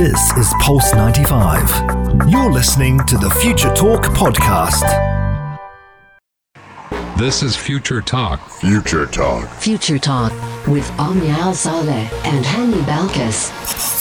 This is Pulse 95. You're listening to the Future Talk podcast. This is Future Talk. Future Talk. Future Talk with Omnia Al Saleh and Hani Balkis.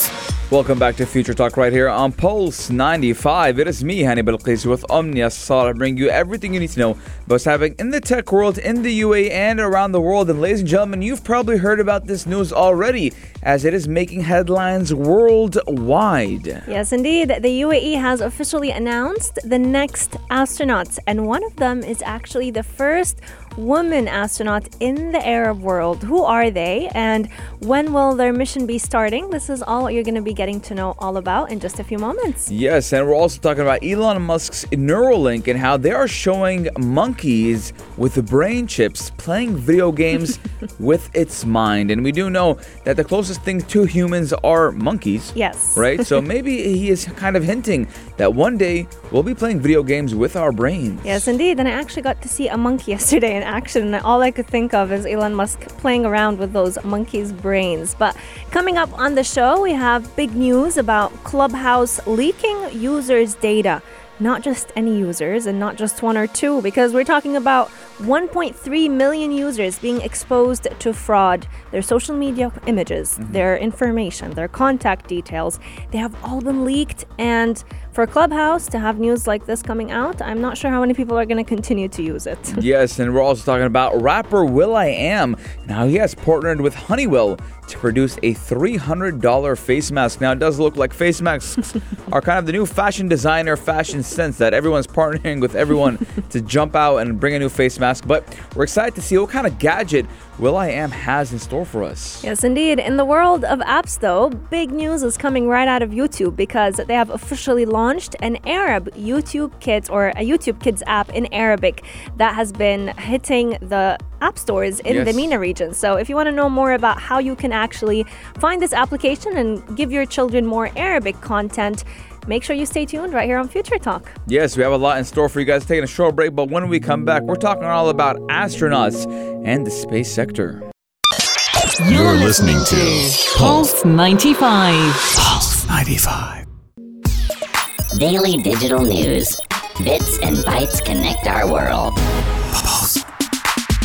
Welcome back to Future Talk right here on Pulse 95. It is me, Hani Balqis, with Omnia Salah, bring you everything you need to know about happening in the tech world, in the UAE, and around the world. And ladies and gentlemen, you've probably heard about this news already, as it is making headlines worldwide. Yes, indeed. The UAE has officially announced the next astronauts, and one of them is actually the first woman astronaut in the Arab world. Who are they and when will their mission be starting? This is all you're going to be getting to know all about in just a few moments. Yes, and we're also talking about Elon Musk's Neuralink and how they are showing monkeys with brain chips playing video games with its mind. And we do know that the closest thing to humans are monkeys. Yes. Right? So maybe he is kind of hinting that one day we'll be playing video games with our brains. Yes, indeed. And I actually got to see a monkey yesterday in action. And all I could think of is Elon Musk playing around with those monkeys' brains. But coming up on the show, we have big news about Clubhouse leaking users' data. Not just any users and not just one or two, because we're talking about 1.3 million users being exposed to fraud. Their social media images, mm-hmm. their information, their contact details, they have all been leaked. And for Clubhouse to have news like this coming out, I'm not sure how many people are going to continue to use it. yes, and we're also talking about rapper will.i.am. Now he has partnered with Honeywell to produce a $300 face mask. Now, it does look like face masks are kind of the new fashion designer fashion sense that everyone's partnering with everyone to jump out and bring a new face mask. But we're excited to see what kind of gadget Will.i.am has in store for us. Yes, indeed. In the world of apps, though, big news is coming right out of YouTube because they have officially launched an Arab YouTube Kids or a YouTube Kids app in Arabic that has been hitting the app stores in yes. the MENA region. So if you want to know more about how you can actually find this application and give your children more Arabic content, make sure you stay tuned right here on Future Talk. Yes, we have a lot in store for you guys. Taking a short break, but when we come back, we're talking all about astronauts and the space sector. You're listening to Pulse 95. Pulse 95. Daily digital news. Bits and bytes connect our world.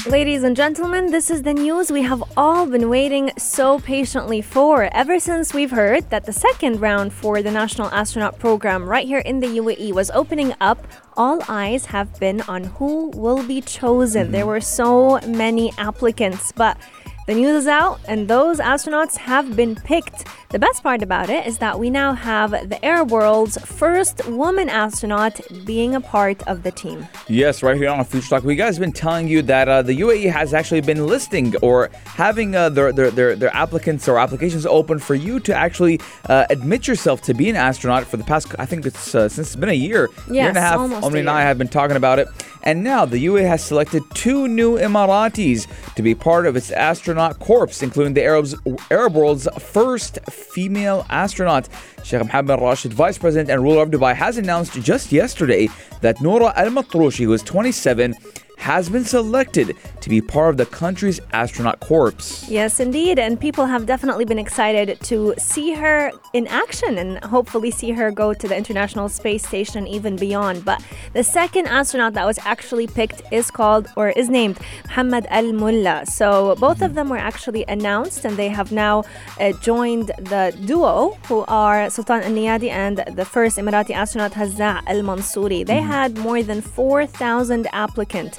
Ladies and gentlemen, this is the news we have all been waiting so patiently for ever since we've heard that the second round for the National Astronaut Program right here in the UAE was opening up. All eyes have been on who will be chosen. There mm-hmm. were so many applicants, but the news is out, and those astronauts have been picked. The best part about it is that we now have the Air world's first woman astronaut being a part of the team. Yes, right here on Future Talk, we guys been telling you that uh, the UAE has actually been listing or having uh, their, their, their, their, applicants or applications open for you to actually uh, admit yourself to be an astronaut for the past, I think it's uh, since it's been a year, yes, year and a half. Omni and I have been talking about it. And now the UAE has selected two new Emiratis to be part of its astronaut corps, including the Arabs, Arab world's first female astronaut. Sheikh Mohammed Rashid, Vice President and ruler of Dubai, has announced just yesterday that Noura Al Matroushi, who is 27, has been selected to be part of the country's astronaut corps. Yes, indeed. And people have definitely been excited to see her in action and hopefully see her go to the International Space Station and even beyond. But the second astronaut that was actually picked is called or is named Muhammad Al Mulla. So both of them were actually announced and they have now uh, joined the duo who are Sultan Al Neyadi and the first Emirati astronaut Hazza Al Mansouri. They mm-hmm. had more than 4,000 applicants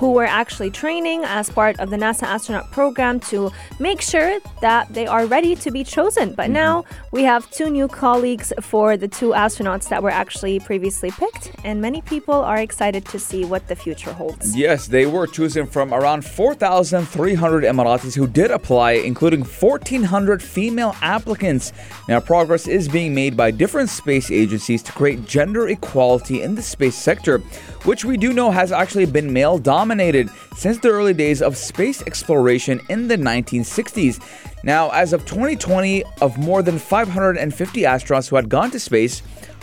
who were actually training as part of the NASA astronaut program to make sure that they are ready to be chosen. But mm-hmm. now we have two new colleagues for the two astronauts that were actually previously picked, and many people are excited to see what the future holds. Yes, they were chosen from around 4,300 Emiratis who did apply, including 1,400 female applicants. Now, progress is being made by different space agencies to create gender equality in the space sector which we do know has actually been male dominated since the early days of space exploration in the 1960s. Now, as of 2020, of more than 550 astronauts who had gone to space,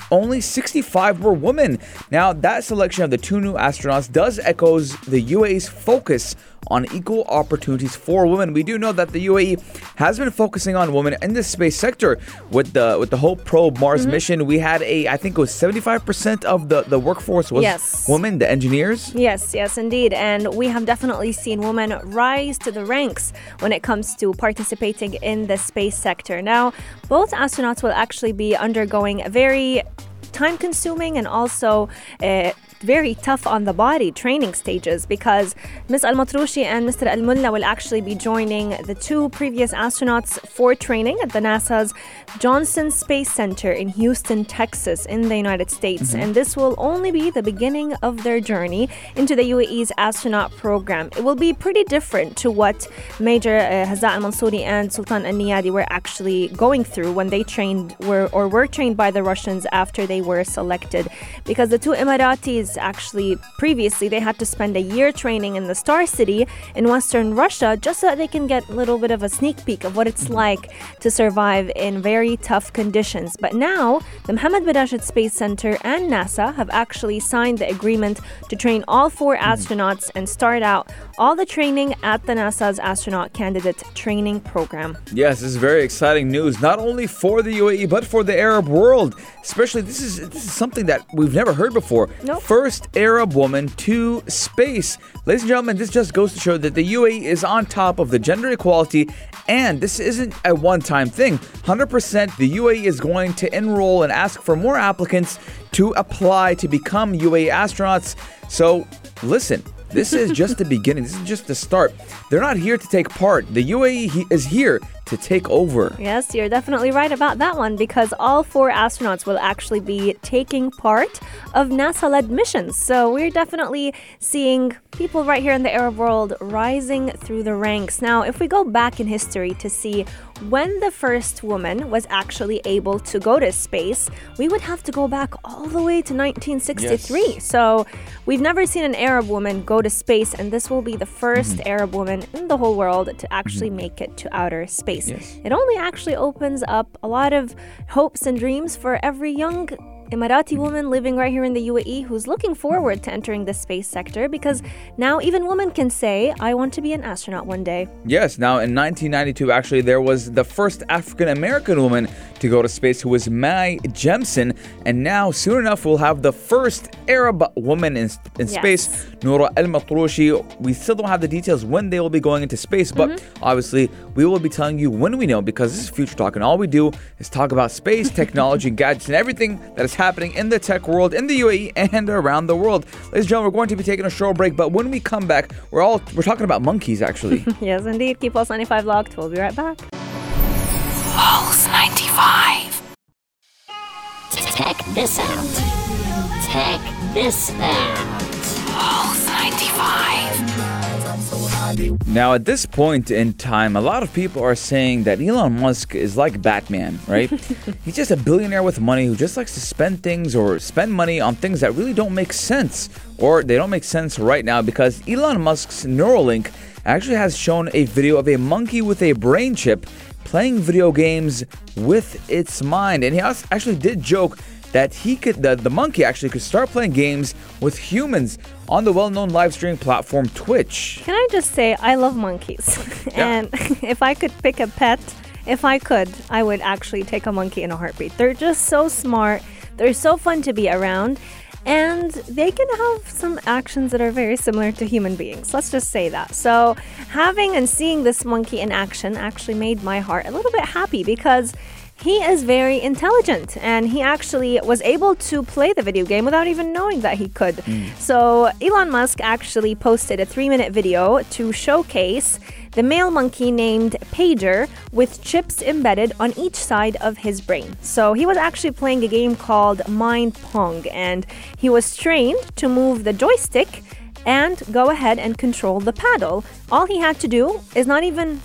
only 65 were women. Now, that selection of the two new astronauts does echoes the UAE's focus on equal opportunities for women. We do know that the UAE has been focusing on women in the space sector with the with the Hope Probe Mars Mm-hmm. mission. We had a I think it was 75% of the the workforce was Yes. women, the engineers. Yes, yes, indeed. And we have definitely seen women rise to the ranks when it comes to participating in the space sector. Now, both astronauts will actually be undergoing a very time consuming and also uh, very tough on the body training stages because Ms. Al Matroushi and Mr. Al Mulla will actually be joining the two previous astronauts for training at the NASA's Johnson Space Center in Houston, Texas, in the United States. And this will only be the beginning of their journey into the UAE's astronaut program. It will be pretty different to what Major uh, Hazza Al Mansouri and Sultan Al Neyadi were actually going through when they trained were or were trained by the Russians after they were selected. Because the two Emiratis actually previously they had to spend a year training in the Star City in Western Russia just so that they can get a little bit of a sneak peek of what it's like to survive in very tough conditions. But now, the Mohammed bin Rashid Space Center and NASA have actually signed the agreement to train all four mm-hmm. astronauts and start out all the training at the NASA's astronaut candidate training program. Yes, this is very exciting news, not only for the UAE but for the Arab world. Especially, this is this is something that we've never heard before. Nope. First Arab woman to space, ladies and gentlemen. This just goes to show that the UAE is on top of the gender equality, and this isn't a one-time thing. 100%, the UAE is going to enroll and ask for more applicants to apply to become UAE astronauts. So, listen. This is just the beginning. This is just the start. They're not here to take part. The UAE is here to take over. Yes, you're definitely right about that one because all four astronauts will actually be taking part of NASA led missions. So we're definitely seeing people right here in the Arab world rising through the ranks. Now, if we go back in history to see when the first woman was actually able to go to space, we would have to go back all the way to 1963. So we've never seen an Arab woman go to space, and this will be the 1st mm-hmm. Arab woman in the whole world to actually mm-hmm. make it to outer space. Yes. It only actually opens up a lot of hopes and dreams for every young Emirati woman living right here in the UAE who's looking forward to entering the space sector because now even women can say, I want to be an astronaut one day. Yes, now in 1992, actually, there was the first African American woman to go to space who was Mae Jemison. And now, soon enough, we'll have the first Arab woman in, in Yes. space, Noura El Matroushi. We still don't have the details when they will be going into space, but Mm-hmm. obviously, we will be telling you when we know because this is Future Talk. And all we do is talk about space, technology, gadgets, and everything that is happening in the tech world, in the UAE, and around the world. Ladies and gentlemen, we're going to be taking a short break, but when we come back, we're all we're talking about monkeys actually. Yes, indeed. Keep Pulse 95 locked. We'll be right back. Pulse 95. Check this out. Check this out. Pulse 95. Now, at this point in time, a lot of people are saying that Elon Musk is like Batman, right? He's just a billionaire with money who just likes to spend things or spend money on things that really don't make sense, or they don't make sense right now because Elon Musk's Neuralink actually has shown a video of a monkey with a brain chip playing video games with its mind. And he actually did joke that he could the, the monkey actually could start playing games with humans on the well-known live streaming platform Twitch. Can I just say, I love monkeys. and if I could pick a pet, if I could, I would actually take a monkey in a heartbeat. They're just so smart, they're so fun to be around, and they can have some actions that are very similar to human beings. Let's just say that. So, having and seeing this monkey in action actually made my heart a little bit happy because. He is very intelligent and he actually was able to play the video game without even knowing that he could. Hmm. So, Elon Musk actually posted a three minute video to showcase the male monkey named Pager with chips embedded on each side of his brain. So, he was actually playing a game called Mind Pong and he was trained to move the joystick and go ahead and control the paddle. All he had to do is not even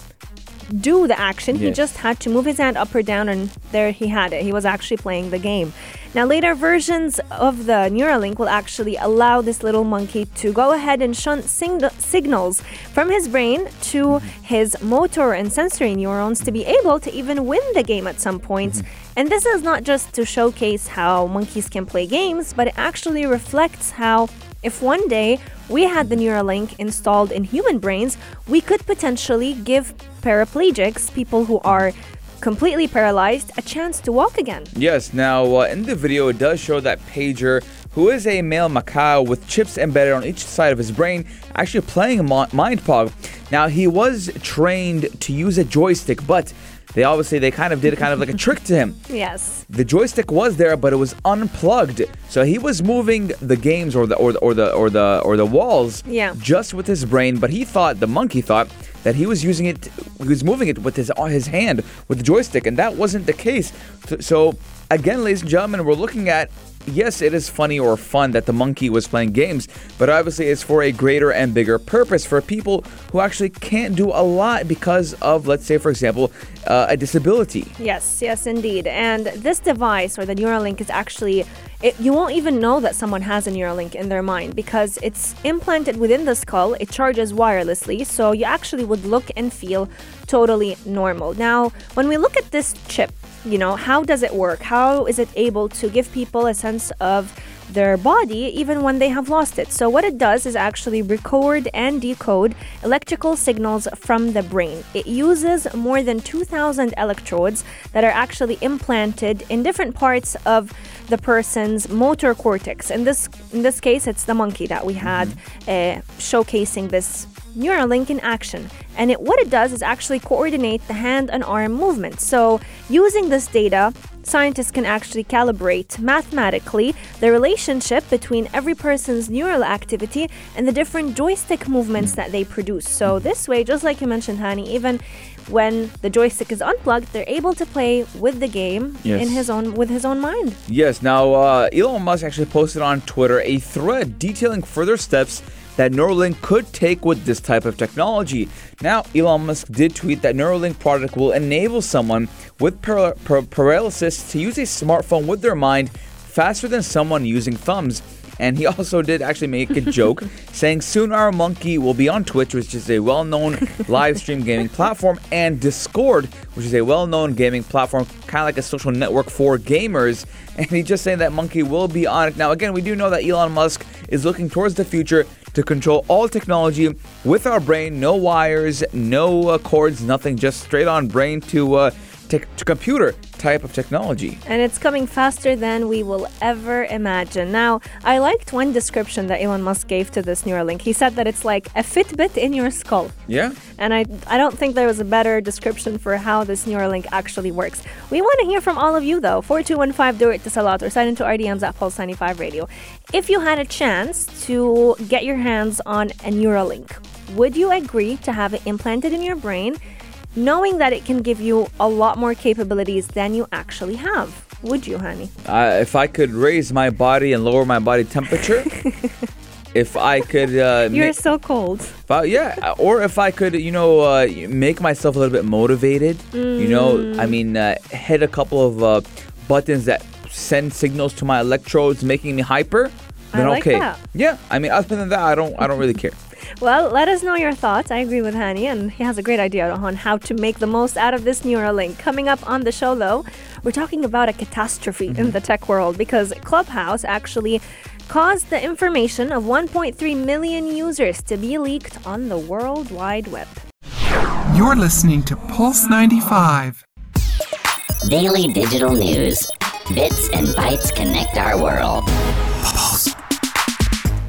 do the action. He just had to move his hand up or down, and there he had it. He was actually playing the game. Now, later versions of the Neuralink will actually allow this little monkey to go ahead and shunt sing- signals from his brain to his motor and sensory neurons to be able to even win the game at some point. Mm-hmm. And this is not just to showcase how monkeys can play games, but it actually reflects how if one day we had the Neuralink installed in human brains, we could potentially give paraplegics, people who are completely paralyzed, a chance to walk again. Yes, now uh, in the video, it does show that Pager, who is a male macaque with chips embedded on each side of his brain, actually playing Mind Pong. Now, he was trained to use a joystick, but they obviously they kind of did kind of like a trick to him. Yes. The joystick was there, but it was unplugged. So he was moving the games or the or the or the or the or the walls Yeah. just with his brain, but he thought the monkey thought that he was using it he was moving it with his uh, his hand with the joystick and that wasn't the case. So- So again, ladies and gentlemen, we're looking at Yes, it is funny or fun that the monkey was playing games, but obviously it's for a greater and bigger purpose for people who actually can't do a lot because of, let's say, for example, uh, a disability. Yes, yes, indeed. And this device or the Neuralink is actually, it, you won't even know that someone has a Neuralink in their mind because it's implanted within the skull. It charges wirelessly, so you actually would look and feel totally normal. Now, when we look at this chip, you know, how does it work? How is it able to give people a sense of their body even when they have lost it. So, what it does is actually record and decode electrical signals from the brain. It uses more than 2,000 electrodes that are actually implanted in different parts of the person's motor cortex. In this, in this case, it's the monkey that we had uh, showcasing this Neuralink in action. And it, what it does is actually coordinate the hand and arm movements. So, using this data, scientists can actually calibrate mathematically the relationship between every person's neural activity and the different joystick movements that they produce. So, this way, just like you mentioned, Hani, even when the joystick is unplugged, they're able to play with the game Yes. in his own with his own mind. Yes, now uh, Elon Musk actually posted on Twitter a thread detailing further steps that Neuralink could take with this type of technology. Now, Elon Musk did tweet that Neuralink product will enable someone with par- par- paralysis to use a smartphone with their mind faster than someone using thumbs. And he also did actually make a joke saying soon our monkey will be on Twitch, which is a well known live stream gaming platform, and Discord, which is a well known gaming platform, kind of like a social network for gamers. And he's just saying that monkey will be on it. Now, again, we do know that Elon Musk is looking towards the future to control all technology with our brain, no wires, no uh, cords, nothing, just straight on brain to, uh, to computer type of technology. And it's coming faster than we will ever imagine. Now, I liked one description that Elon Musk gave to this Neuralink. He said that it's like a Fitbit in your skull. Yeah? And I, I don't think there was a better description for how this Neuralink actually works. We want to hear from all of you though. 4215 do it to Salat or sign into RDMs at Pulse 95 Radio. If you had a chance to get your hands on a Neuralink, would you agree to have it implanted in your brain, knowing that it can give you a lot more capabilities than you actually have? Would you, Hani? Uh, if I could raise my body and lower my body temperature, if I could, uh, You're ma- so cold. I- yeah, or if I could, you know, uh, make myself a little bit motivated. You know, I mean, uh, hit a couple of uh, buttons that send signals to my electrodes, making me hyper. I Then like okay, that. yeah. I mean, other than that, I don't, I don't really care. Well, let us know your thoughts. I agree with Hani, and he has a great idea on how to make the most out of this Neuralink. Coming up on the show, though, we're talking about a catastrophe in mm-hmm. the tech world because Clubhouse actually caused the information of 1.3 million users to be leaked on the World Wide Web. You're listening to Pulse 95. Daily digital news. Bits and bytes connect our world.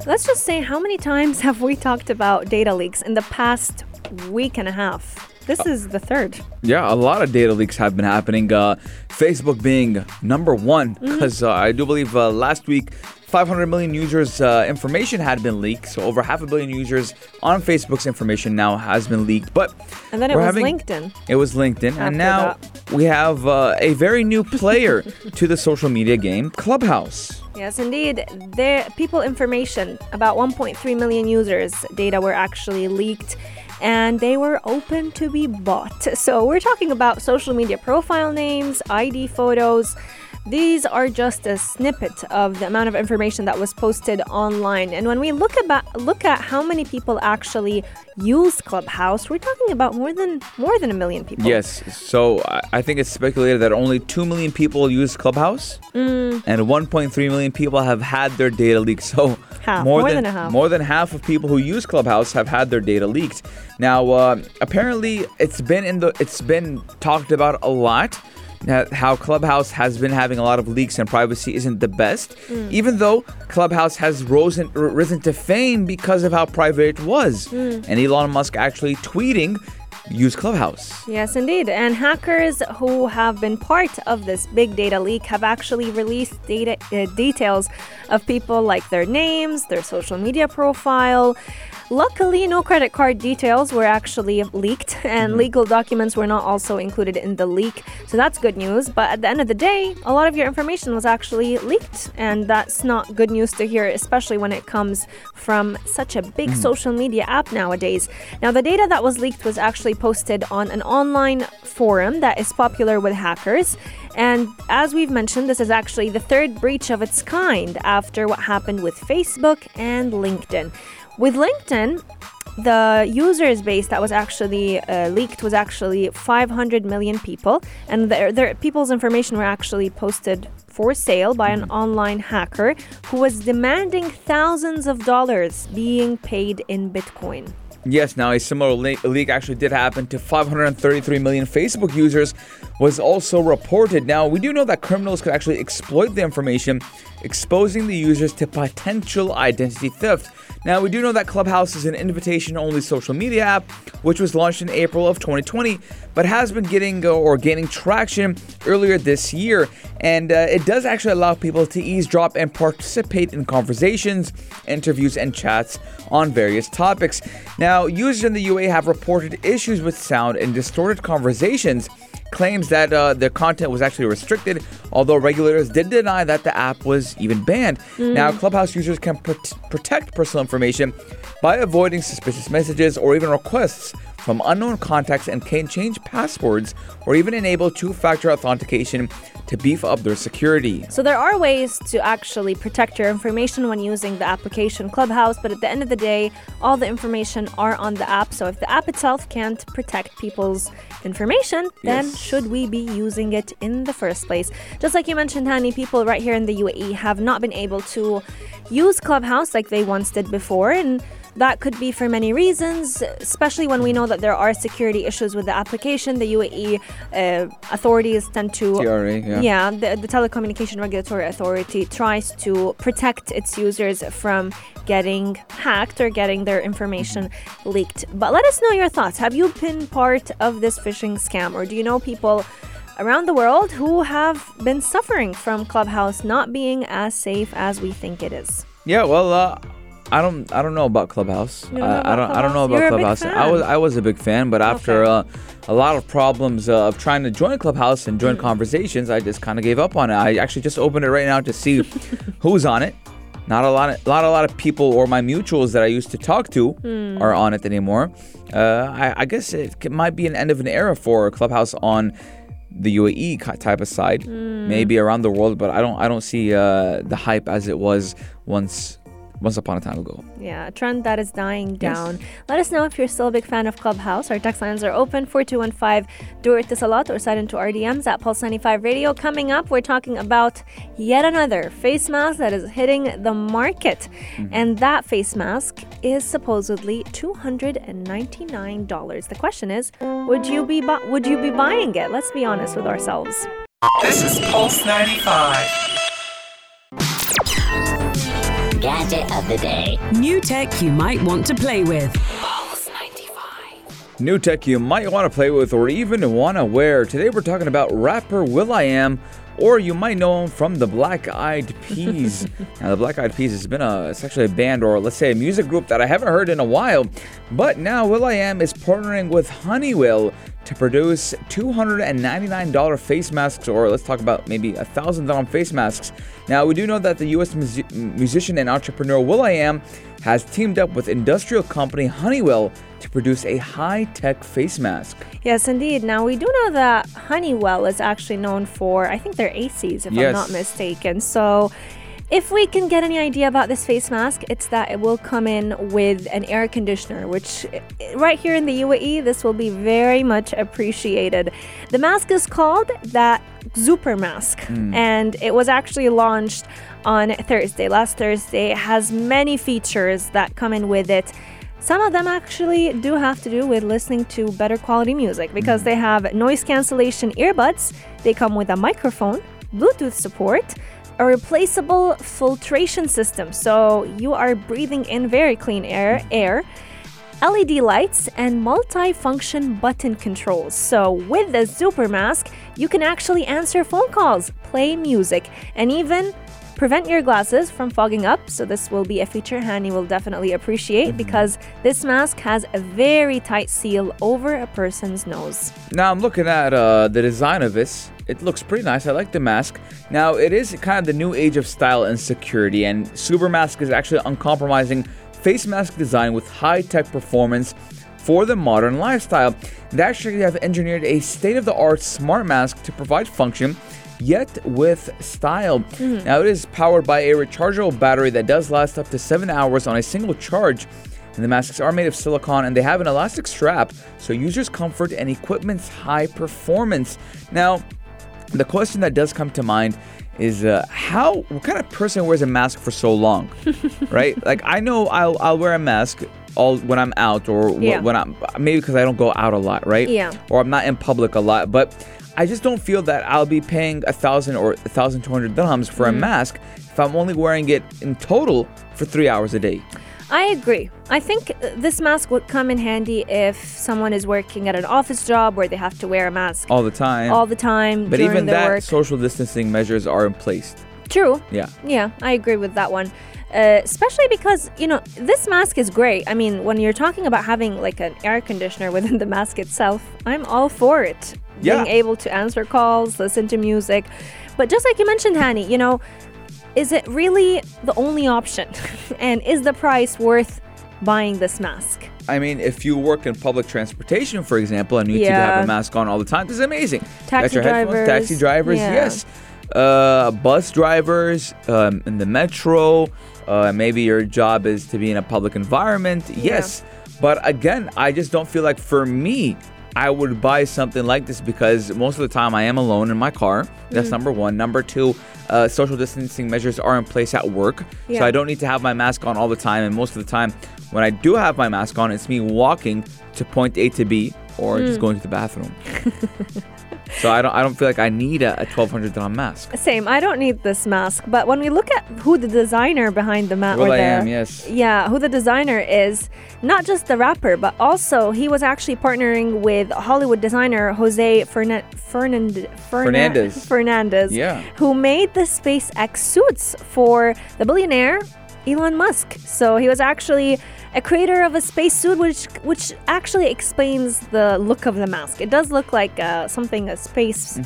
Let's just say, how many times have we talked about data leaks in the past week and a half? This is the third. Yeah, a lot of data leaks have been happening. Uh, Facebook being number one, Mm-hmm. because uh, I do believe uh, last week 500 million users' uh, information had been leaked. So over half a billion users on Facebook's information now has been leaked. But And then it was having- LinkedIn. It was LinkedIn, After and now we have uh, a very new player to the social media game, Clubhouse. Yes, indeed. There, people information about 1.3 million users data were actually leaked, and they were open to be bought. So we're talking about social media profile names, ID photos. These are just a snippet of the amount of information that was posted online. And when we look about look at how many people actually use Clubhouse, we're talking about more than more than a million people. Yes. So I- think it's speculated that only 2 million people use Clubhouse Mm. and 1.3 million people have had their data leaked. So Half, more, more than, than a half. more than half of people who use Clubhouse have had their data leaked. Now, uh, apparently, it's been in the it's been talked about a lot. How Clubhouse has been having a lot of leaks and privacy isn't the best, Mm. even though Clubhouse has risen, risen to fame because of how private it was. Mm. And Elon Musk actually tweeting, use Clubhouse. Yes, indeed. And hackers who have been part of this big data leak have actually released data uh, details of people like their names, their social media profile. Luckily, no credit card details were actually leaked, and mm-hmm. legal documents were not also included in the leak. So that's good news. But at the end of the day, a lot of your information was actually leaked, and that's not good news to hear, especially when it comes from such a big mm-hmm. social media app nowadays. Now, the data that was leaked was actually posted on an online forum that is popular with hackers. And as we've mentioned, this is actually the third breach of its kind after what happened with Facebook and LinkedIn. With LinkedIn, the users base that was actually uh, leaked was actually 500 million people, and their, their people's information were actually posted for sale by an online hacker who was demanding thousands of dollars being paid in Bitcoin. Yes, now a similar le- leak actually did happen to 533 million Facebook users was also reported. Now, we do know that criminals could actually exploit the information, exposing the users to potential identity theft. Now, we do know that Clubhouse is an invitation only social media app, which was launched in April of 2020, but has been getting uh, or gaining traction earlier this year. And uh, it does actually allow people to eavesdrop and participate in conversations, interviews, and chats on various topics. Now, users in the UAE have reported issues with sound and distorted conversations claims that uh, their content was actually restricted, although regulators did deny that the app was even banned. Now, Clubhouse users can pr- protect personal information by avoiding suspicious messages or even requests from unknown contacts and can change passwords or even enable two factor authentication to beef up their security. So there are ways to actually protect your information when using the application Clubhouse, but at the end of the day, all the information are on the app. So if the app itself can't protect people's information, then Yes. should we be using it in the first place? Just like you mentioned, Hani, people right here in the UAE have not been able to use Clubhouse like they once did before, and that could be for many reasons, especially when we know that there are security issues with the application. The UAE uh, authorities tend to TRA, yeah. yeah, the, the Telecommunication Regulatory Authority tries to protect its users from getting hacked or getting their information leaked. But let us know your thoughts. Have you been part of this phishing scam, or do you know people around the world who have been suffering from Clubhouse not being as safe as we think it is? Yeah, well, uh, I don't, I don't know about Clubhouse. Don't know I, I don't, I don't know about You're Clubhouse. I was, I was a big fan, but after Okay. uh, a lot of problems uh, of trying to join Clubhouse and Mm. join conversations, I just kind of gave up on it. I actually just opened it right now to see who's on it. Not a lot, of, lot, a lot of people or my mutuals that I used to talk to Hmm. are on it anymore. Uh, I, I guess it might be an end of an era for Clubhouse on the UAE type of side, Hmm. maybe around the world, but I don't, I don't see uh, the hype as it was once, once upon a time ago. Yeah, a trend that is dying down. Let us know if you're still a big fan of Clubhouse. Our text lines are open 4215 du Etisalat or sign into our DMs at Pulse 95 Radio. Coming up, we're talking about yet another face mask that is hitting the market. Mm-hmm. And that face mask is supposedly $299. The question is, would you be bu- would you be buying it? Let's be honest with ourselves. This is Pulse 95. Gadget of the day. New tech you might want to play with. New tech you might want to play with or even want to wear. Today we're talking about rapper Will.i.am, or you might know him from the Black Eyed Peas. now, the Black Eyed Peas has been a, it's actually a band or let's say a music group that I haven't heard in a while. But now Will.i.am is partnering with Honeywell to produce $299 face masks, or let's talk about maybe a $1,000 face masks. Now, we do know that the US mus- musician and entrepreneur Will.i.am has teamed up with industrial company Honeywell to produce a high-tech face mask. Yes, indeed. Now, we do know that Honeywell is actually known for, I think they're ACs, if I'm not mistaken. So, if we can get any idea about this face mask, it's that it will come in with an air conditioner, which eh, right here in the UAE, this will be very much appreciated. The mask is called that Super Mask, and it was actually launched on Thursday, last Thursday. It has many features that come in with it. Some of them actually do have to do with listening to better quality music because they have noise cancellation earbuds, they come with a microphone, Bluetooth support, a replaceable filtration system so you are breathing in very clean air air LED lights and multi-function button controls. So with the Super Mask, you can actually answer phone calls, play music, and even prevent your glasses from fogging up. So this will be a feature Hani will definitely appreciate because this mask has a very tight seal over a person's nose. Now I'm looking at uh, the design of this. It looks pretty nice. I like the mask. Now it is kind of the new age of style and security, and Super Mask is actually uncompromising face mask design with high-tech performance for the modern lifestyle. They actually have engineered a state-of-the-art smart mask to provide function yet with style. Now it is powered by a rechargeable battery that does last up to 7 hours on a single charge. And the masks are made of silicone and they have an elastic strap, so users' comfort and equipment's high performance. Now, the question that does come to mind is uh, how what kind of person wears a mask for so long, right? Like I know I'll I'll wear a mask all when I'm out or Yeah. when I'm maybe because I don't go out a lot, right? Yeah. Or I'm not in public a lot, but I just don't feel that I'll be paying a thousand or a thousand two hundred dirhams for a Mm-hmm. mask if I'm only wearing it in total for three hours a day. I agree. I think this mask would come in handy if someone is working at an office job where they have to wear a mask all the time. all the time but even that, work. social distancing measures are in place. True. Yeah. Yeah, I agree with that one. Uh, especially because, you know, this mask is great. I mean, when you're talking about having like an air conditioner within the mask itself, I'm all for it. Yeah. Being able to answer calls, listen to music. But just like you mentioned, Hani, you know, is it really the only option? and is the price worth buying this mask? I mean, if you work in public transportation, for example, and you need to have a mask on all the time, this is amazing. Taxi drivers, taxi drivers, yeah. yes. Uh, bus drivers um, in the metro. Uh, maybe your job is to be in a public environment. Yes. But again, I just don't feel like for me, I would buy something like this because most of the time I am alone in my car. That's Mm. number one. Number two, uh, social distancing measures are in place at work. So I don't need to have my mask on all the time. And most of the time, when I do have my mask on, it's me walking to point A to B or Mm. just going to the bathroom. so I don't, I don't feel like I need a, a 1200 dirham mask. Same. I don't need this mask. But when we look at who the designer behind the mask, Well, I am, yes. yeah, who the designer is, not just the rapper, but also he was actually partnering with Hollywood designer Jose Fernand- Fernan- Fernandez. Fernandez, Yeah. who made the SpaceX suits for the billionaire Elon Musk. So he was actually a creator of a spacesuit, which which actually explains the look of the mask. It does look like uh, something a space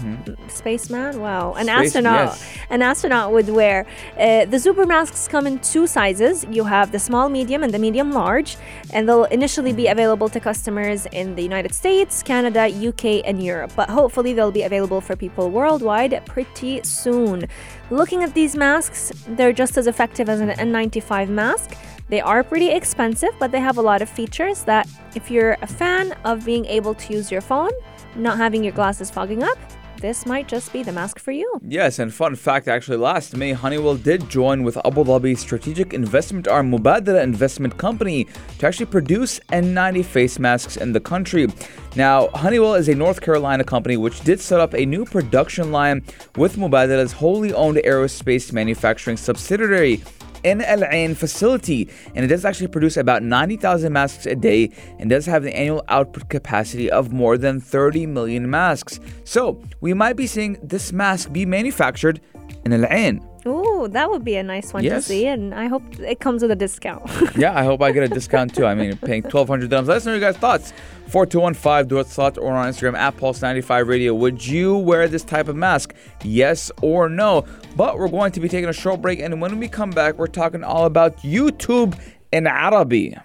spaceman. Wow, an Mm-hmm. Space- astronaut, yes. an astronaut would wear. Uh, the super masks come in two sizes. You have the small, medium, and the medium large, and they'll initially be available to customers in the United States, Canada, UK, and Europe. But hopefully, they'll be available for people worldwide pretty soon. Looking at these masks, they're just as effective as an N95 mask. They are pretty expensive, but they have a lot of features that, if you're a fan of being able to use your phone, not having your glasses fogging up, this might just be the mask for you. Yes, and fun fact actually, last May, Honeywell did join with Abu Dhabi's strategic investment arm Mubadala Investment Company to actually produce N90 face masks in the country. Now, Honeywell is a North Carolina company which did set up a new production line with Mubadala's wholly owned aerospace manufacturing subsidiary. In Al Ain facility, and it does actually produce about 90,000 masks a day and does have an annual output capacity of more than 30 million masks. So, we might be seeing this mask be manufactured in Al Ain. Ooh, that would be a nice one Yes. to see, and I hope it comes with a discount. Yeah, I hope I get a discount too. I mean, paying 1200 dirhams. Let us know your guys' thoughts. 4215 du Etisalat or on Instagram at Pulse95 Radio. Would you wear this type of mask? Yes or no? But we're going to be taking a short break, and when we come back, we're talking all about YouTube in Arabi.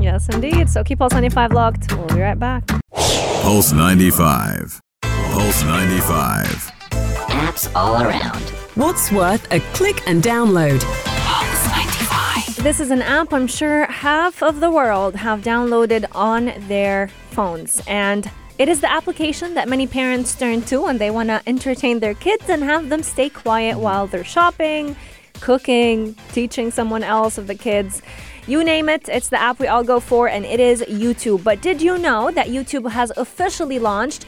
Yes, indeed. So keep Pulse 95 locked. We'll be right back. Pulse 95. Pulse 95. Apps all around. What's worth a click and download? This is an app I'm sure half of the world have downloaded on their phones. And it is the application that many parents turn to when they want to entertain their kids and have them stay quiet while they're shopping, cooking, teaching someone else of the kids. You name it, it's the app we all go for, and it is YouTube. But did you know that YouTube has officially launched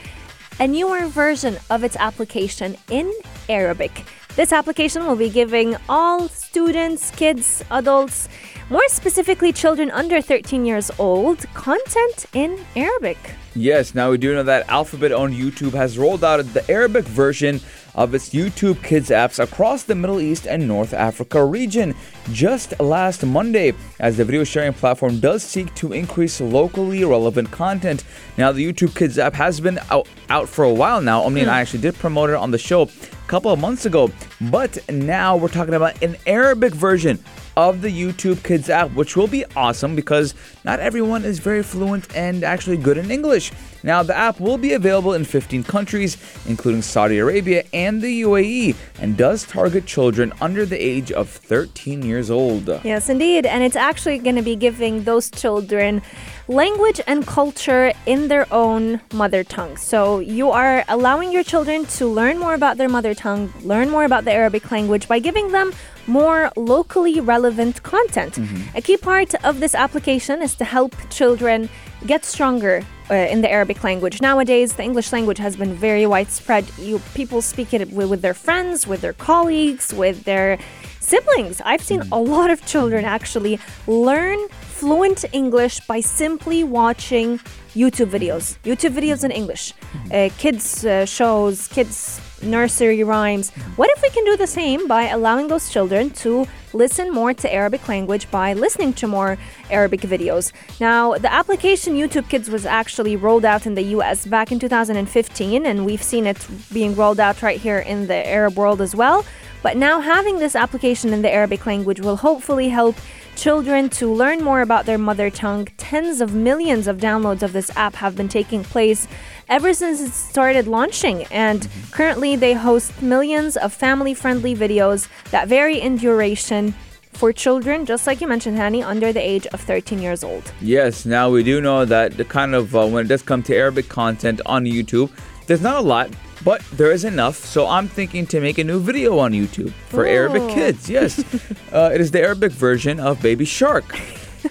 a newer version of its application in Arabic? This application will be giving all students, kids, adults, more specifically children under 13 years old, content in Arabic. Yes, now we do know that Alphabet on YouTube has rolled out the Arabic version of its YouTube Kids apps across the Middle East and North Africa region just last Monday, as the video sharing platform does seek to increase locally relevant content. Now, the YouTube Kids app has been out, out for a while now. Omni and hmm. I actually did promote it on the show couple of months ago, but now we're talking about an Arabic version of the YouTube Kids app, which will be awesome because not everyone is very fluent and actually good in English. Now, the app will be available in 15 countries, including Saudi Arabia and the UAE, and does target children under the age of 13 years old. Yes, indeed. And it's actually going to be giving those children language and culture in their own mother tongue. So you are allowing your children to learn more about their mother tongue, learn more about the Arabic language by giving them more locally relevant content. Mm-hmm. A key part of this application is to help children get stronger uh, in the Arabic language. Nowadays, the English language has been very widespread. You people speak it with, with their friends, with their colleagues, with their siblings. I've seen a lot of children actually learn fluent English by simply watching YouTube videos. YouTube videos in English, uh, kids uh, shows, kids nursery rhymes. What if we can do the same by allowing those children to listen more to Arabic language by listening to more Arabic videos? Now, the application YouTube Kids was actually rolled out in the US back in 2015, and we've seen it being rolled out right here in the Arab world as well. But now having this application in the Arabic language will hopefully help children to learn more about their mother tongue. Tens of millions of downloads of this app have been taking place ever since it started launching, and mm-hmm. currently they host millions of family friendly videos that vary in duration for children, just like you mentioned, Hani, under the age of 13 years old. Yes, now we do know that the kind of uh, when it does come to Arabic content on YouTube, there's not a lot, but there is enough. So I'm thinking to make a new video on YouTube for Ooh. Arabic kids. Yes, uh, it is the Arabic version of Baby Shark.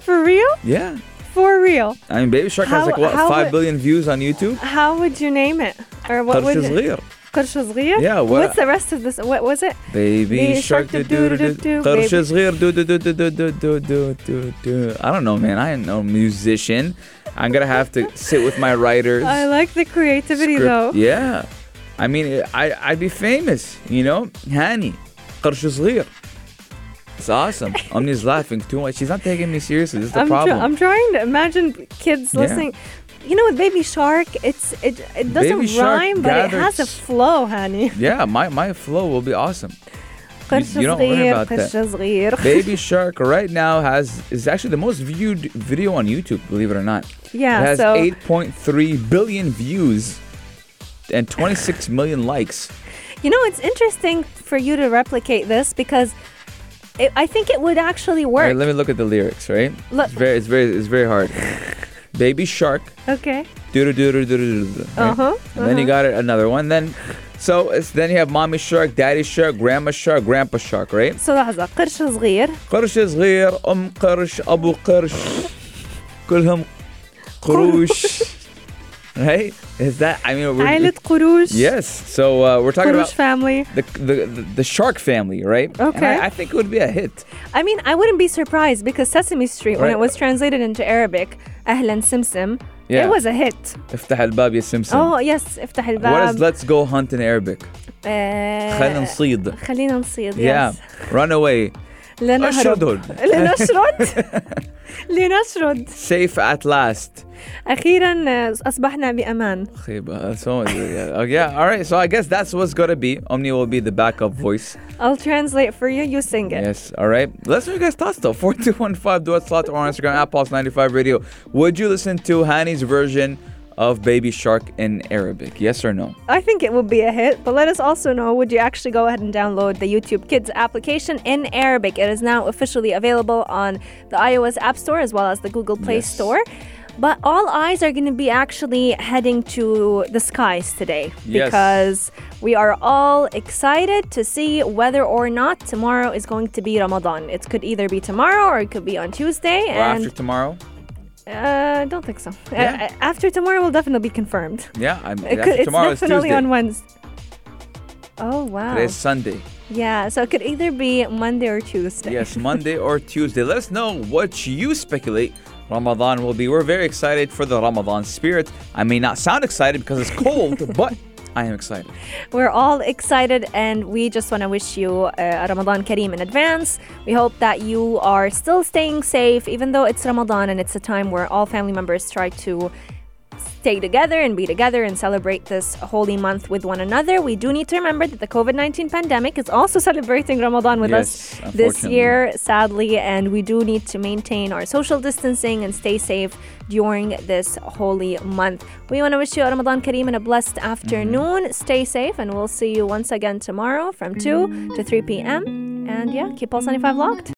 for real? Yeah. For real? I mean Baby Shark has How- like what how five would- billion views on YouTube. How would you name it? Or what would قرش it? صغير. قرش صغير? Yeah, what- What's the rest of this? What was it? Baby Baby Shark Shark do do do do do-do-do-do, قرش baby. صغير do do do do do do do do do do. I don't know, man. I ain't no musician. I'm gonna have to sit with my writers. I like the creativity script- though. Yeah. I mean, I, I'd be famous, you know? Hani. قرش صغير. that's awesome. Omni's laughing too much. She's not taking me seriously. This is the I'm problem. Tr- I'm trying to imagine kids yeah. listening. You know with Baby Shark? It's it, it doesn't rhyme, but gathers. it has a flow, honey. Yeah, my, my flow will be awesome. You, you, don't learn about that. Baby Shark right now has is actually the most viewed video on YouTube, believe it or not. Yeah, it has so 8.3 billion views and 26 million likes. You know, it's interesting for you to replicate this because it, I think it would actually All work. right, let me look at the lyrics, right? Look- It's very, it's very, it's very hard. Baby Shark, okay. doo doo doo doo doo doo. Uh huh. And then you got it, another one. Then, so it's then you have mommy shark, daddy shark, grandma shark, grandpa shark, right? So لحظة قرش صغير قرش صغير ام قرش ابو قرش كلهم قروش right is that i mean we're, عائلة قروش yes so uh, we're talking قروش about family the, the the the shark family right And Okay. I, I think it would be a hit I mean I wouldn't be surprised because Sesame Street when Right. it was translated into Arabic أهلا سمسم Yeah. it was a hit افتح الباب يا سمسم oh yes افتح what is الباب let's go hunt in Arabic آه، خلينا نصيد خلينا نصيد yeah yes. run away لنهرب أشردد. لنشرد لنشرد Safe at last. أخيرا آه، أصبحنا بأمان خيبة. So, yeah, yeah, all right. So I guess that's what's gonna be. Omni will be the backup voice. I'll translate for you, you sing it Yes, all right. Let's know your guys' thoughts though. 4215 do it slot or on Instagram at Pulse95 Radio. Would you listen to Hani's version of Baby Shark in Arabic? Yes or no? I think it would be a hit, but let us also know would you actually go ahead and download the YouTube Kids application in Arabic? It is now officially available on the iOS App Store as well as the Google Play Yes. Store. But all eyes are going to be actually heading to the skies today Yes. because we are all excited to see whether or not tomorrow is going to be Ramadan. It could either be tomorrow or it could be on Tuesday. Or and after tomorrow? Uh, I don't think so. Uh, Yeah. uh, after tomorrow will definitely be confirmed. Yeah, I'm, It could, it's tomorrow is definitely on Wednesday. Oh wow! Today's Sunday. Yeah, so it could either be Monday or Tuesday. Yes, Monday or Tuesday. Let us know what you speculate Ramadan will be. We're very excited for the Ramadan spirit. I may not sound excited because it's cold, but I am excited. We're all excited, and we just want to wish you uh, Ramadan Kareem in advance. We hope that you are still staying safe, even though it's Ramadan and it's a time where all family members try to stay together and be together and celebrate this holy month with one another. We do need to remember that the COVID 19 pandemic is also celebrating Ramadan with Yes, us this year, sadly, and we do need to maintain our social distancing and stay safe during this holy month. We want to wish you a Ramadan Kareem and a blessed afternoon. Mm-hmm. Stay safe, and we'll see you once again tomorrow from 2 mm-hmm. to 3 p.m. And yeah, keep Pulse 95 locked.